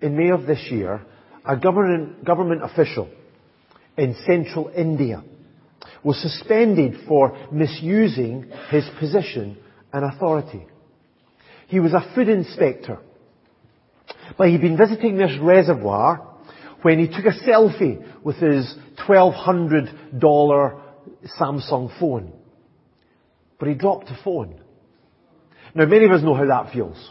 in May of this year, a government, government official in central India was suspended for misusing his position and authority. He was a food inspector, but he'd been visiting this reservoir when he took a selfie with his $1,200 Samsung phone. But he dropped the phone. Now many of us know how that feels.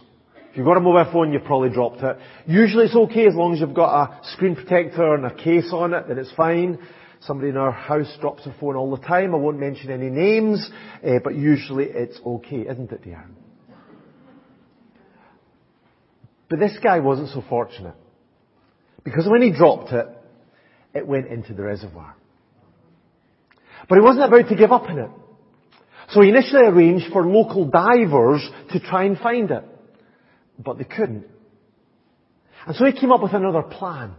If you've got a mobile phone, you've probably dropped it. Usually it's okay as long as you've got a screen protector and a case on it, then it's fine. Somebody in our house drops a phone all the time. I won't mention any names, uh, but usually it's okay, isn't it, dear? But this guy wasn't so fortunate. Because when he dropped it, it went into the reservoir. But he wasn't about to give up on it. So he initially arranged for local divers to try and find it. But they couldn't. And so he came up with another plan.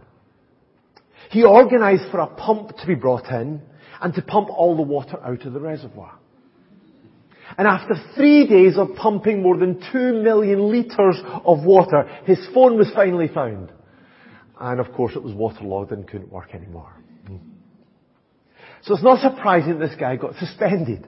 He organized for a pump to be brought in and to pump all the water out of the reservoir. And after three days of pumping more than two million litres of water, his phone was finally found. And of course it was waterlogged and couldn't work anymore. Hmm. So it's not surprising this guy got suspended.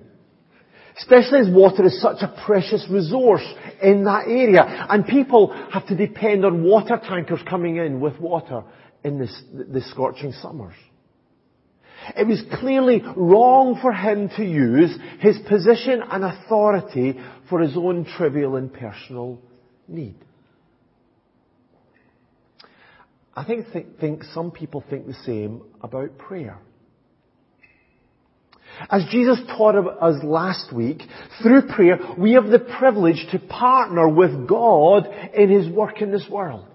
Especially as water is such a precious resource in that area. And people have to depend on water tankers coming in with water in this, the scorching summers. It was clearly wrong for him to use his position and authority for his own trivial and personal need. I think, think, think some people think the same about prayer. As Jesus taught us last week, through prayer, we have the privilege to partner with God in His work in this world.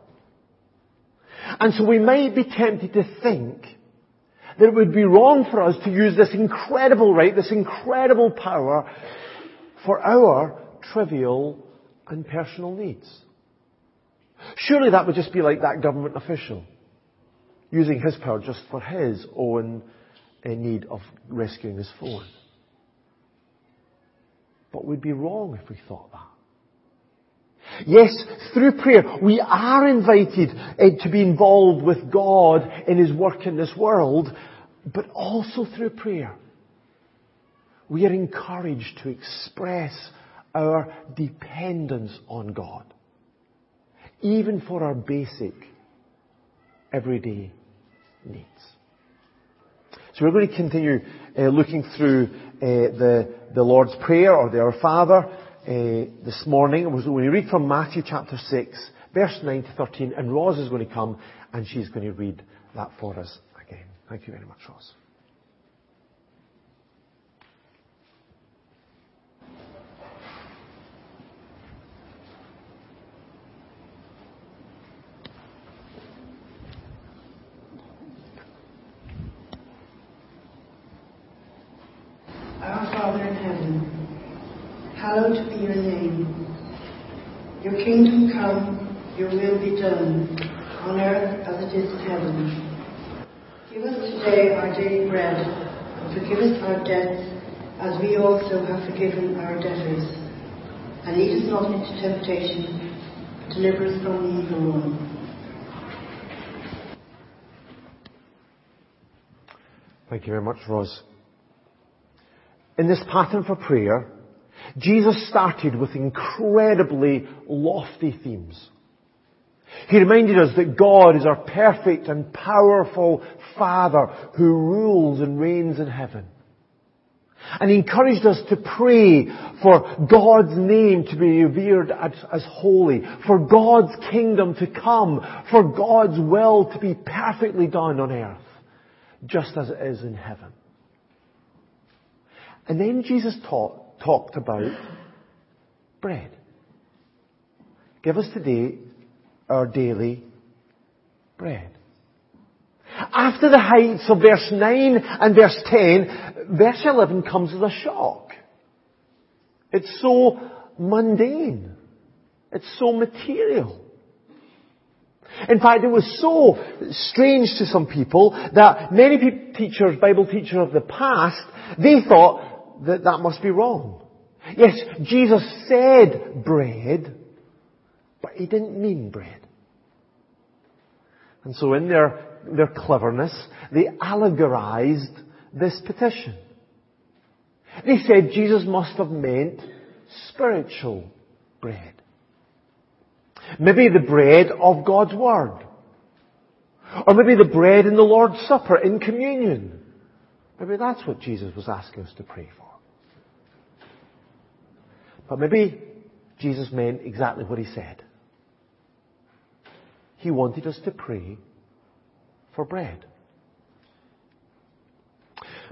And so we might be tempted to think that it would be wrong for us to use this incredible right, this incredible power for our trivial and personal needs. Surely that would just be like that government official using his power just for his own uh, need of rescuing his phone. But we'd be wrong if we thought that. Yes, through prayer, we are invited uh, to be involved with God in His work in this world, but also through prayer. We are encouraged to express our dependence on God, even for our basic, everyday needs. So we're going to continue uh, looking through uh, the, the Lord's Prayer or the Our Father uh, this morning. Going to read from Matthew chapter 6, verse 9 to 13, and Roz is going to come and she's going to read that for us again. Thank you very much, Roz. Hallowed be your name. Your kingdom come, your will be done, on earth as it is in heaven. Give us today our daily bread, and forgive us our debts, as we also have forgiven our debtors. And lead us not into temptation, but deliver us from the evil one. Thank you very much, Roz. In this pattern for prayer, Jesus started with incredibly lofty themes. He reminded us that God is our perfect and powerful Father who rules and reigns in heaven. And he encouraged us to pray for God's name to be revered as, as, holy, for God's kingdom to come, for God's will to be perfectly done on earth, just as it is in heaven. And then Jesus taught talked about bread. Give us today our daily bread. After the heights of verse 9 and verse 10, verse 11 comes as a shock. It's so mundane. It's so material. In fact, it was so strange to some people that many teachers, Bible teachers of the past, they thought that that must be wrong. Yes, Jesus said bread, but he didn't mean bread. And so in their, their cleverness, they allegorized this petition. They said Jesus must have meant spiritual bread. Maybe the bread of God's Word. Or maybe the bread in the Lord's Supper, in communion. Maybe that's what Jesus was asking us to pray for. But maybe Jesus meant exactly what he said. He wanted us to pray for bread.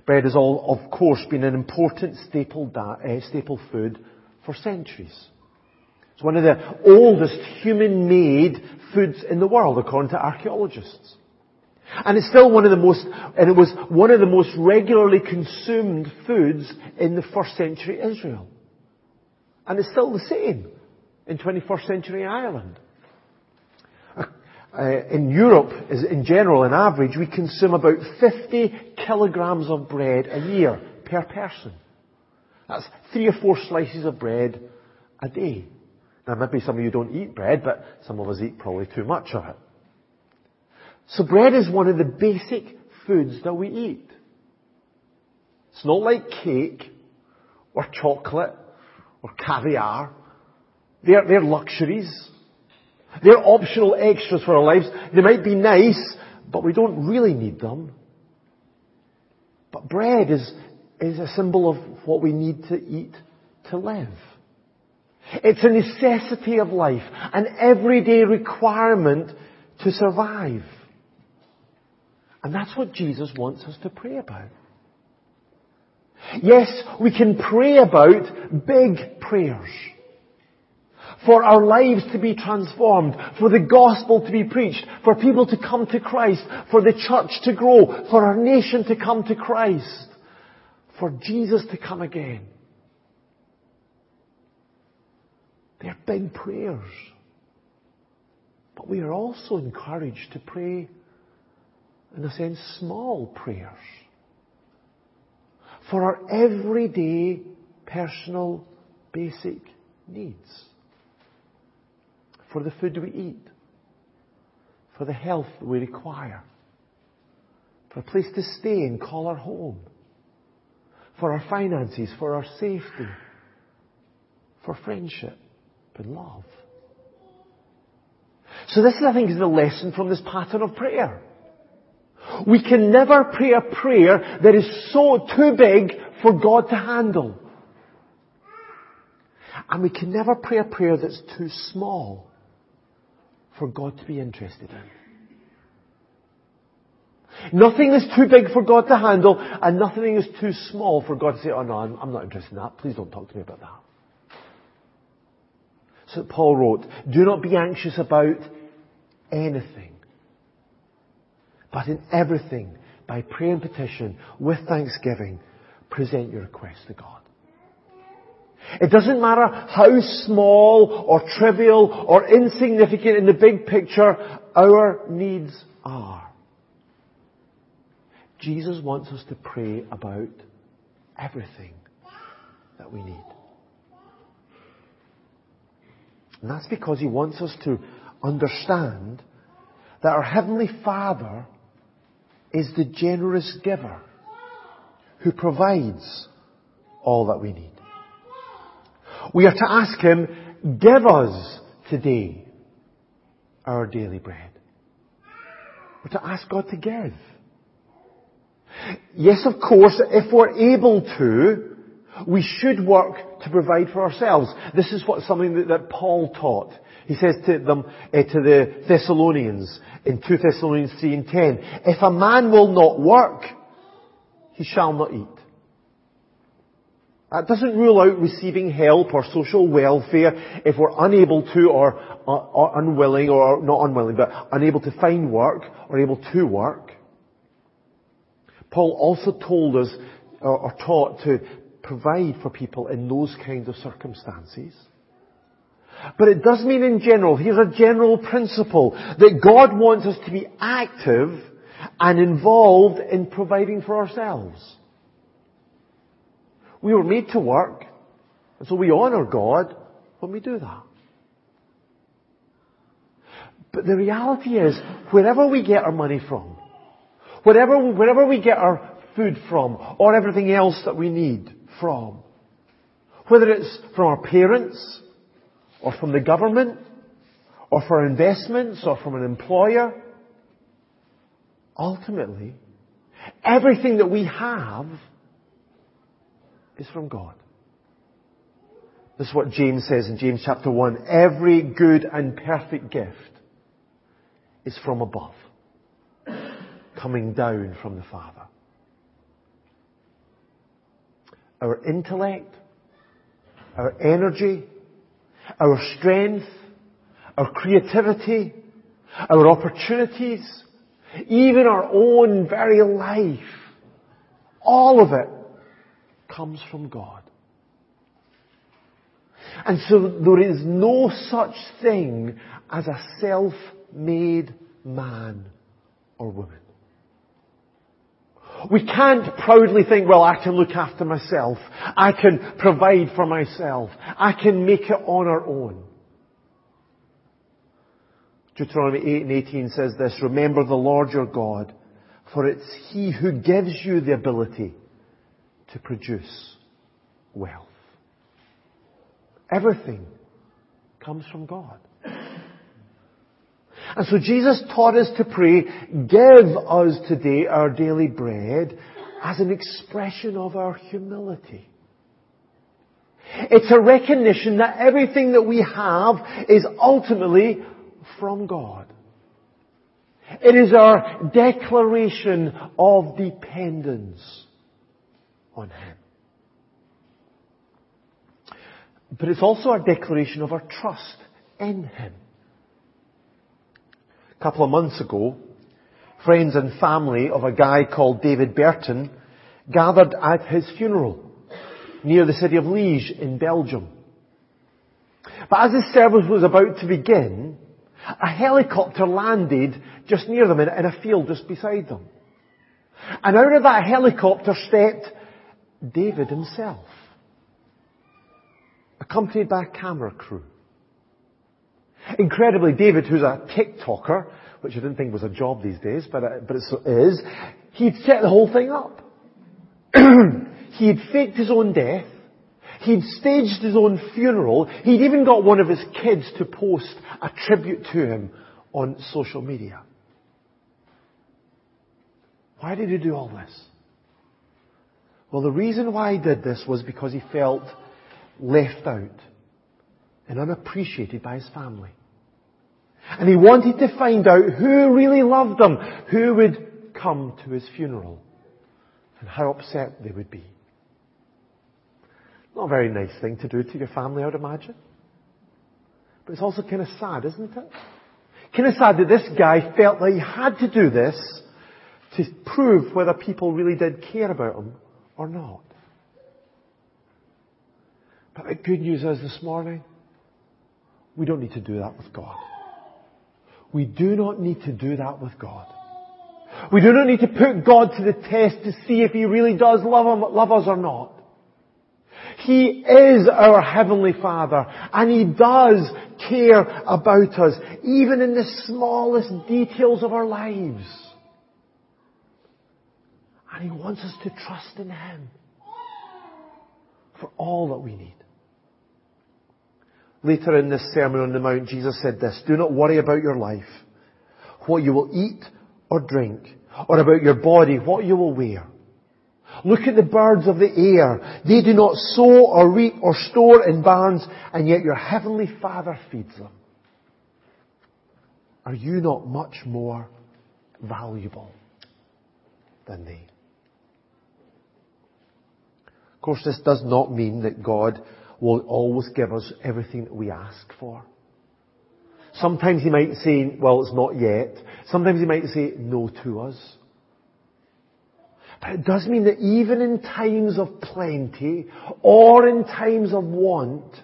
Bread has all, of course, been an important staple, da- uh, staple food for centuries. It's one of the oldest human-made foods in the world, according to archaeologists. And it's still one of the most, and it was one of the most regularly consumed foods in the first century Israel. And it's still the same in 21st century Ireland. Uh, in Europe, in general, in average, we consume about 50 kilograms of bread a year per person. That's three or four slices of bread a day. Now, maybe some of you don't eat bread, but some of us eat probably too much of it. So bread is one of the basic foods that we eat. It's not like cake or chocolate or caviar. They're, they're luxuries. They're optional extras for our lives. They might be nice, but we don't really need them. But bread is, is a symbol of what we need to eat to live. It's a necessity of life, an everyday requirement to survive. And that's what Jesus wants us to pray about. Yes, we can pray about big prayers. For our lives to be transformed, for the gospel to be preached, for people to come to Christ, for the church to grow, for our nation to come to Christ, for Jesus to come again. They're big prayers. But we are also encouraged to pray, in a sense, small prayers for our everyday personal basic needs. For the food we eat. For the health we require. For a place to stay and call our home. For our finances, for our safety. For friendship and love. So this, I think, is the lesson from this pattern of prayer. We can never pray a prayer that is so too big for God to handle. And we can never pray a prayer that's too small for God to be interested in. Nothing is too big for God to handle, and nothing is too small for God to say, oh no, I'm, I'm not interested in that. Please don't talk to me about that. So Paul wrote, do not be anxious about anything. But in everything, by prayer and petition, with thanksgiving, present your requests to God. It doesn't matter how small or trivial or insignificant in the big picture our needs are. Jesus wants us to pray about everything that we need. And that's because he wants us to understand that our Heavenly Father is the generous giver who provides all that we need. We are to ask Him, give us today our daily bread. We're to ask God to give. Yes, of course, if we're able to, we should work to provide for ourselves. This is what something that, that Paul taught. He says to them, uh, to the Thessalonians in 2 Thessalonians 3 and 10, if a man will not work, he shall not eat. That doesn't rule out receiving help or social welfare if we're unable to or, or, unwilling or not unwilling, but unable to find work or able to work. Paul also told us or taught to provide for people in those kinds of circumstances. But it does mean in general, here's a general principle, that God wants us to be active and involved in providing for ourselves. We were made to work, and so we honour God when we do that. But the reality is, wherever we get our money from, wherever, wherever we get our food from, or everything else that we need from, whether it's from our parents, or from the government, or for investments, or from an employer, ultimately, everything that we have is from God. This is what James says in James chapter 1. Every good and perfect gift is from above, coming down from the Father. Our intellect, our energy, our strength, our creativity, our opportunities, even our own very life, all of it comes from God. And so there is no such thing as a self-made man or woman. We can't proudly think, well, I can look after myself. I can provide for myself. I can make it on our own. Deuteronomy 8 and 18 says this, remember the Lord your God, for it's He who gives you the ability to produce wealth. Everything comes from God. And so Jesus taught us to pray, give us today our daily bread as an expression of our humility. It's a recognition that everything that we have is ultimately from God. It is our declaration of dependence on Him. But it's also our declaration of our trust in Him. A couple of months ago, friends and family of a guy called David Baerten gathered at his funeral near the city of Liege in Belgium. But as the service was about to begin, a helicopter landed just near them in a field just beside them. And out of that helicopter stepped David himself accompanied by a camera crew. Incredibly, David, who's a TikToker, which I didn't think was a job these days, but, uh, but it is, he'd set the whole thing up. he'd faked his own death. He'd staged his own funeral. He'd even got one of his kids to post a tribute to him on social media. Why did he do all this? Well, the reason why he did this was because he felt left out and unappreciated by his family. And he wanted to find out who really loved him, who would come to his funeral, and how upset they would be. Not a very nice thing to do to your family, I would imagine. But it's also kind of sad, isn't it? Kind of sad that this guy felt that he had to do this to prove whether people really did care about him or not. But the good news is this morning, we don't need to do that with God. We do not need to do that with God. We do not need to put God to the test to see if He really does love, him, love us or not. He is our Heavenly Father and He does care about us, even in the smallest details of our lives. And He wants us to trust in Him for all that we need. Later in this Sermon on the Mount, Jesus said this, do not worry about your life, what you will eat or drink, or about your body, what you will wear. Look at the birds of the air. They do not sow or reap or store in barns, and yet your heavenly Father feeds them. Are you not much more valuable than they? Of course, this does not mean that God will always give us everything that we ask for. Sometimes he might say, well, it's not yet. Sometimes he might say no to us. But it does mean that even in times of plenty or in times of want,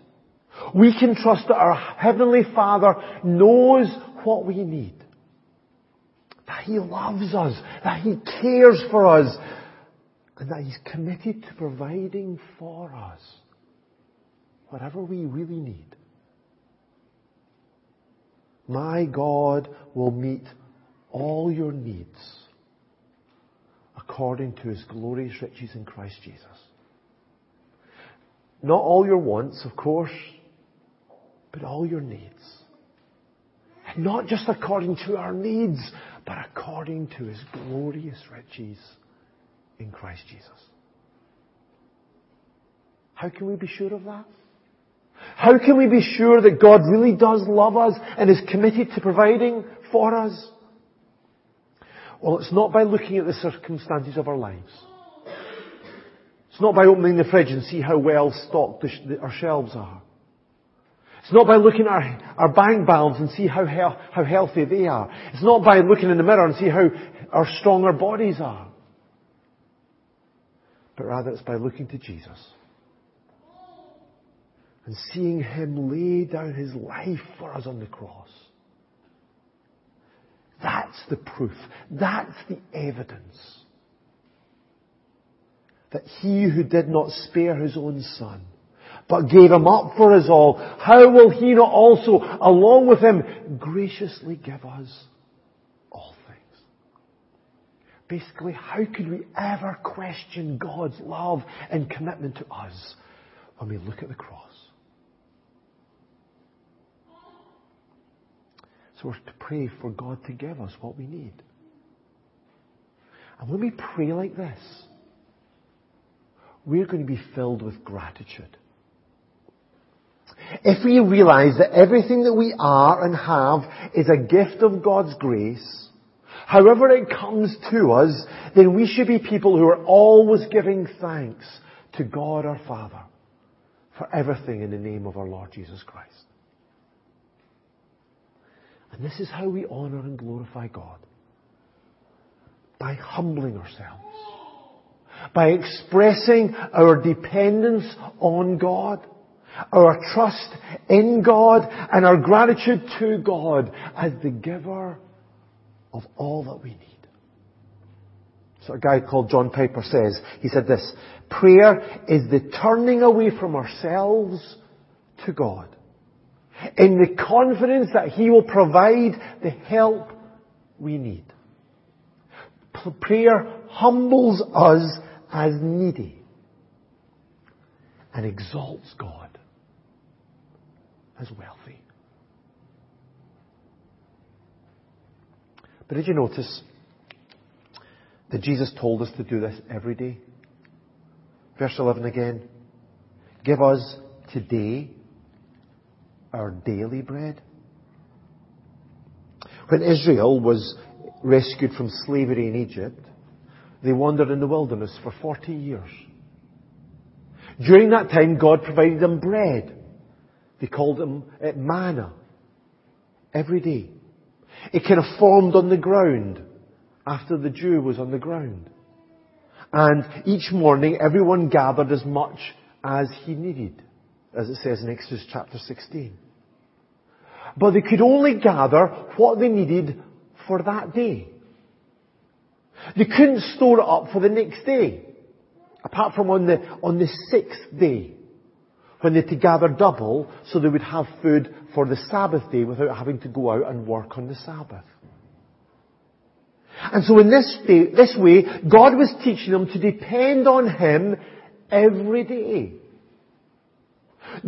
we can trust that our Heavenly Father knows what we need. That He loves us, that He cares for us, and that He's committed to providing for us whatever we really need. My God will meet all your needs according to his glorious riches in Christ Jesus. Not all your wants, of course, but all your needs. And not just according to our needs, but according to his glorious riches in Christ Jesus. How can we be sure of that? How can we be sure that God really does love us and is committed to providing for us? Well, it's not by looking at the circumstances of our lives. It's not by opening the fridge and see how well stocked our shelves are. It's not by looking at our, our bank balance and see how, how healthy they are. It's not by looking in the mirror and see how our strong our bodies are. But rather it's by looking to Jesus and seeing Him lay down His life for us on the cross. That's the proof. That's the evidence that He who did not spare His own Son, but gave Him up for us all, how will He not also, along with Him, graciously give us all things? Basically, how could we ever question God's love and commitment to us when we look at the cross? So we're to pray for God to give us what we need. And when we pray like this, we're going to be filled with gratitude. If we realize that everything that we are and have is a gift of God's grace, however it comes to us, then we should be people who are always giving thanks to God our Father for everything in the name of our Lord Jesus Christ. And this is how we honor and glorify God. By humbling ourselves. By expressing our dependence on God, our trust in God, and our gratitude to God as the giver of all that we need. So a guy called John Piper says, he said this, prayer is the turning away from ourselves to God in the confidence that He will provide the help we need. Prayer humbles us as needy and exalts God as wealthy. But did you notice that Jesus told us to do this every day? Verse 11 again. Give us today our daily bread. When Israel was rescued from slavery in Egypt, they wandered in the wilderness for 40 years. During that time, God provided them bread. They called them uh, manna every day. It kind of formed on the ground after the dew was on the ground. And each morning, everyone gathered as much as he needed as it says in Exodus chapter 16. But they could only gather what they needed for that day. They couldn't store it up for the next day. Apart from on the, on the sixth day. When they had to gather double so they would have food for the Sabbath day without having to go out and work on the Sabbath. And so in this, day, this way, God was teaching them to depend on Him every day.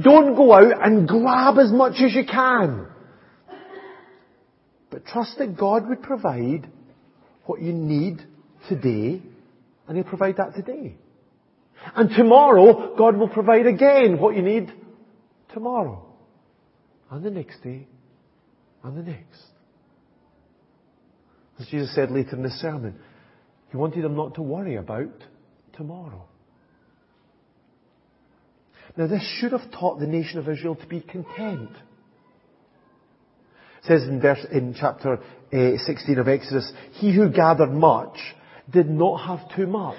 Don't go out and grab as much as you can. But trust that God would provide what you need today, and He'll provide that today. And tomorrow, God will provide again what you need tomorrow. And the next day. And the next. As Jesus said later in the sermon, He wanted them not to worry about tomorrow. Now this should have taught the nation of Israel to be content. It says in verse, in chapter uh, 16 of Exodus, he who gathered much did not have too much.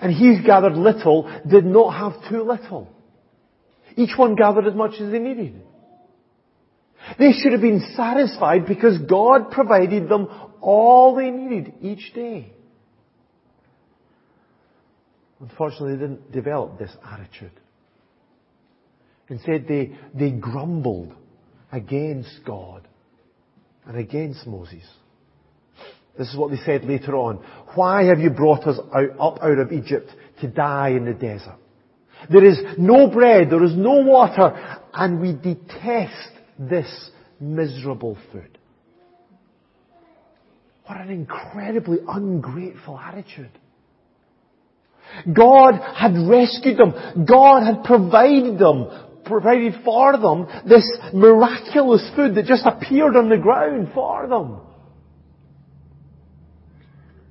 And he who gathered little did not have too little. Each one gathered as much as they needed. They should have been satisfied because God provided them all they needed each day. Unfortunately, they didn't develop this attitude. Instead, they, they grumbled against God and against Moses. This is what they said later on. Why have you brought us out, up out of Egypt to die in the desert? There is no bread, there is no water, and we detest this miserable food. What an incredibly ungrateful attitude. God had rescued them. God had provided them, provided for them this miraculous food that just appeared on the ground for them.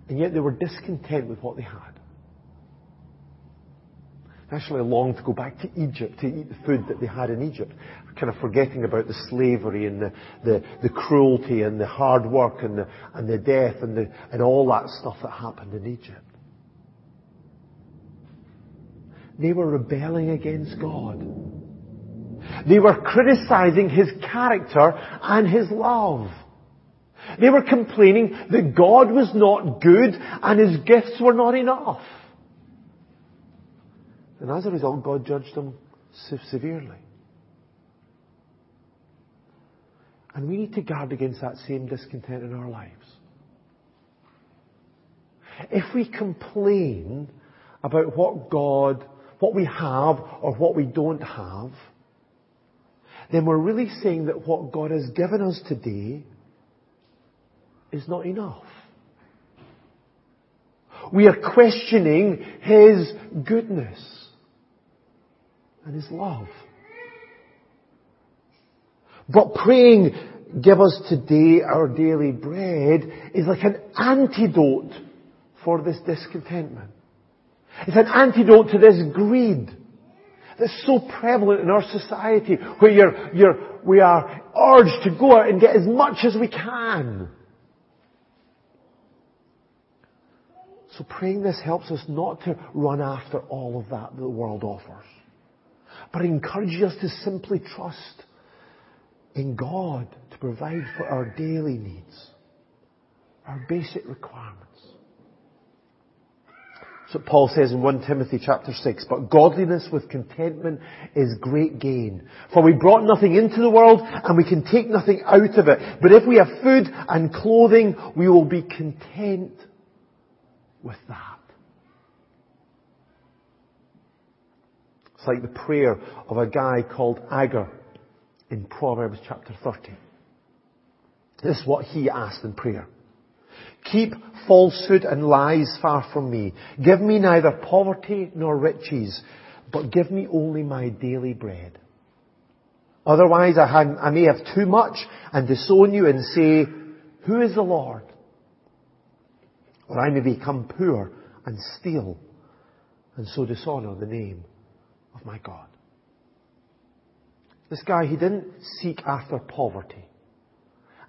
And yet they were discontent with what they had. Actually, I longed to go back to Egypt to eat the food that they had in Egypt. Kind of forgetting about the slavery and the, the, the cruelty and the hard work and the, and the death and, the, and all that stuff that happened in Egypt. They were rebelling against God. They were criticizing His character and His love. They were complaining that God was not good and His gifts were not enough. And as a result, God judged them severely. And we need to guard against that same discontent in our lives. If we complain about what God, what we have or what we don't have, then we're really saying that what God has given us today is not enough. We are questioning His goodness and His love. But praying, give us today our daily bread, is like an antidote for this discontentment. It's an antidote to this greed that's so prevalent in our society where you're, you're, we are urged to go out and get as much as we can. So praying this helps us not to run after all of that that the world offers, but encourages us to simply trust in God to provide for our daily needs, our basic requirements. So Paul says in 1 Timothy chapter 6, but godliness with contentment is great gain. For we brought nothing into the world and we can take nothing out of it. But if we have food and clothing, we will be content with that. It's like the prayer of a guy called Agur in Proverbs chapter 30. This is what he asked in prayer. Keep falsehood and lies far from me. Give me neither poverty nor riches, but give me only my daily bread. Otherwise I, may have too much and disown you and say, who is the Lord? or I may become poor and steal and so dishonor the name of my God. This guy, he didn't seek after poverty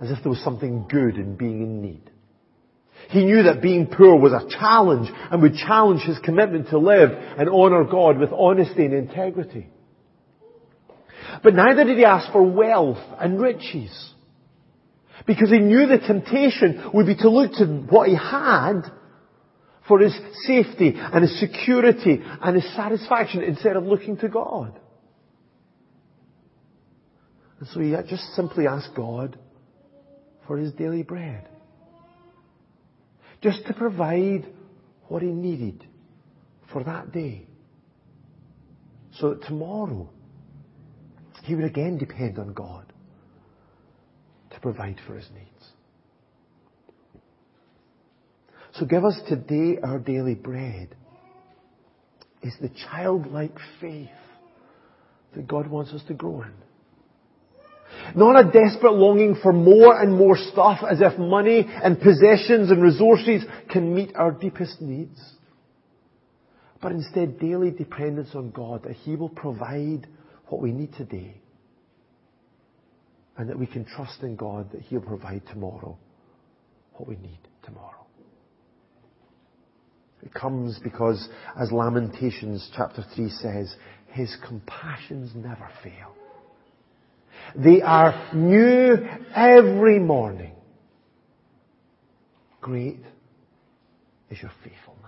as if there was something good in being in need. He knew that being poor was a challenge and would challenge his commitment to live and honor God with honesty and integrity. But neither did he ask for wealth and riches. Because he knew the temptation would be to look to what he had for his safety and his security and his satisfaction instead of looking to God. And so he just simply asked God for his daily bread. Just to provide what he needed for that day. So that tomorrow he would again depend on God to provide for his needs. So give us today our daily bread is the childlike faith that God wants us to grow in. Not a desperate longing for more and more stuff as if money and possessions and resources can meet our deepest needs. But instead daily dependence on God that He will provide what we need today and that we can trust in God that He'll provide tomorrow what we need tomorrow. It comes because, as Lamentations chapter 3 says, His compassions never fail. They are new every morning. Great is your faithfulness.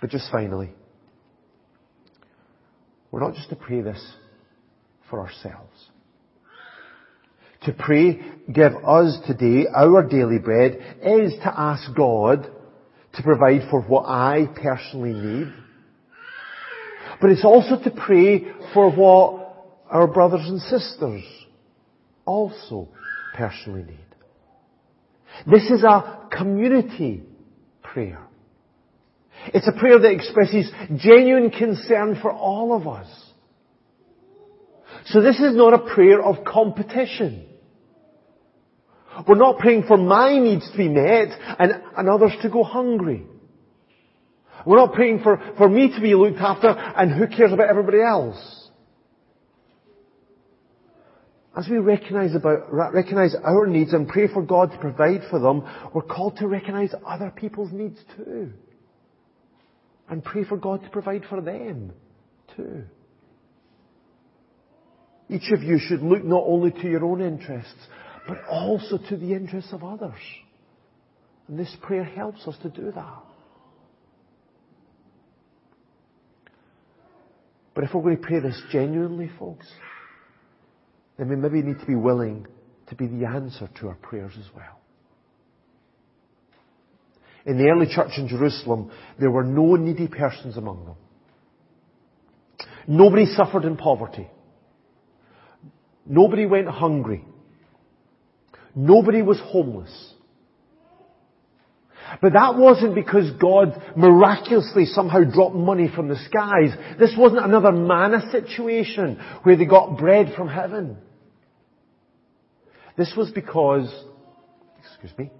But just finally, we're not just to pray this for ourselves. to pray, give us today our daily bread, is to ask God to provide for what I personally need. But it's also to pray for what our brothers and sisters also personally need. This is a community prayer. It's a prayer that expresses genuine concern for all of us. So this is not a prayer of competition. We're not praying for my needs to be met and, and others to go hungry. We're not praying for, for me to be looked after and who cares about everybody else. As we recognize about, recognize our needs and pray for God to provide for them, we're called to recognize other people's needs too. And pray for God to provide for them too. Each of you should look not only to your own interests, but also to the interests of others. And this prayer helps us to do that. But if we're going to pray this genuinely, folks, then we maybe need to be willing to be the answer to our prayers as well. In the early church in Jerusalem, there were no needy persons among them. Nobody suffered in poverty. Nobody went hungry. Nobody was homeless. But that wasn't because God miraculously somehow dropped money from the skies. This wasn't another manna situation where they got bread from heaven. This was because, excuse me,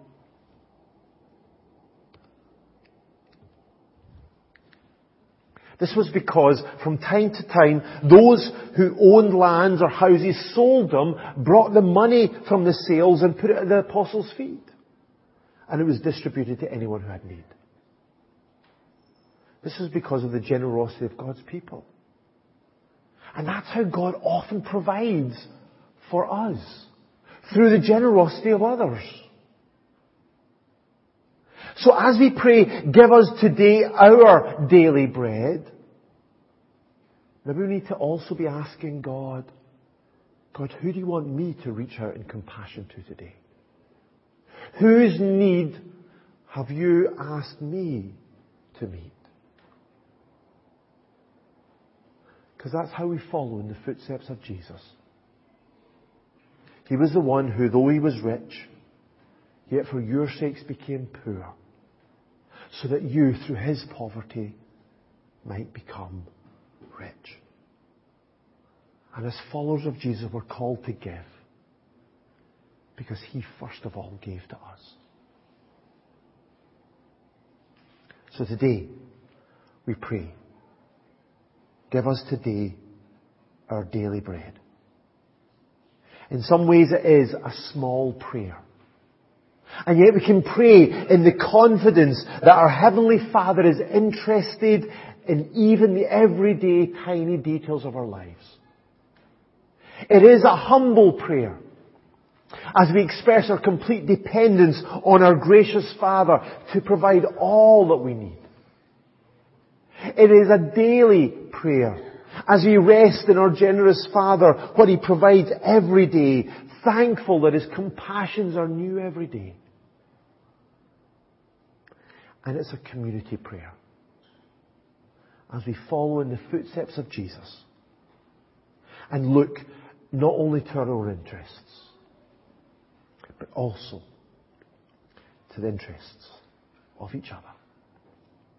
This was because from time to time, those who owned lands or houses sold them, brought the money from the sales and put it at the apostles' feet. And it was distributed to anyone who had need. This is because of the generosity of God's people. And that's how God often provides for us. Through the generosity of others. So as we pray, give us today our daily bread, maybe we need to also be asking God, God, who do you want me to reach out in compassion to today? Whose need have you asked me to meet? Because that's how we follow in the footsteps of Jesus. He was the one who, though he was rich, yet for your sakes became poor so that you, through his poverty, might become rich. And as followers of Jesus, we're called to give because he first of all gave to us. So today, we pray, give us today our daily bread. In some ways it is a small prayer. And yet we can pray in the confidence that our Heavenly Father is interested in even the everyday tiny details of our lives. It is a humble prayer as we express our complete dependence on our gracious Father to provide all that we need. It is a daily prayer as we rest in our generous Father, what He provides every day, thankful that His compassions are new every day. And it's a community prayer. As we follow in the footsteps of Jesus and look not only to our own interests, but also to the interests of each other.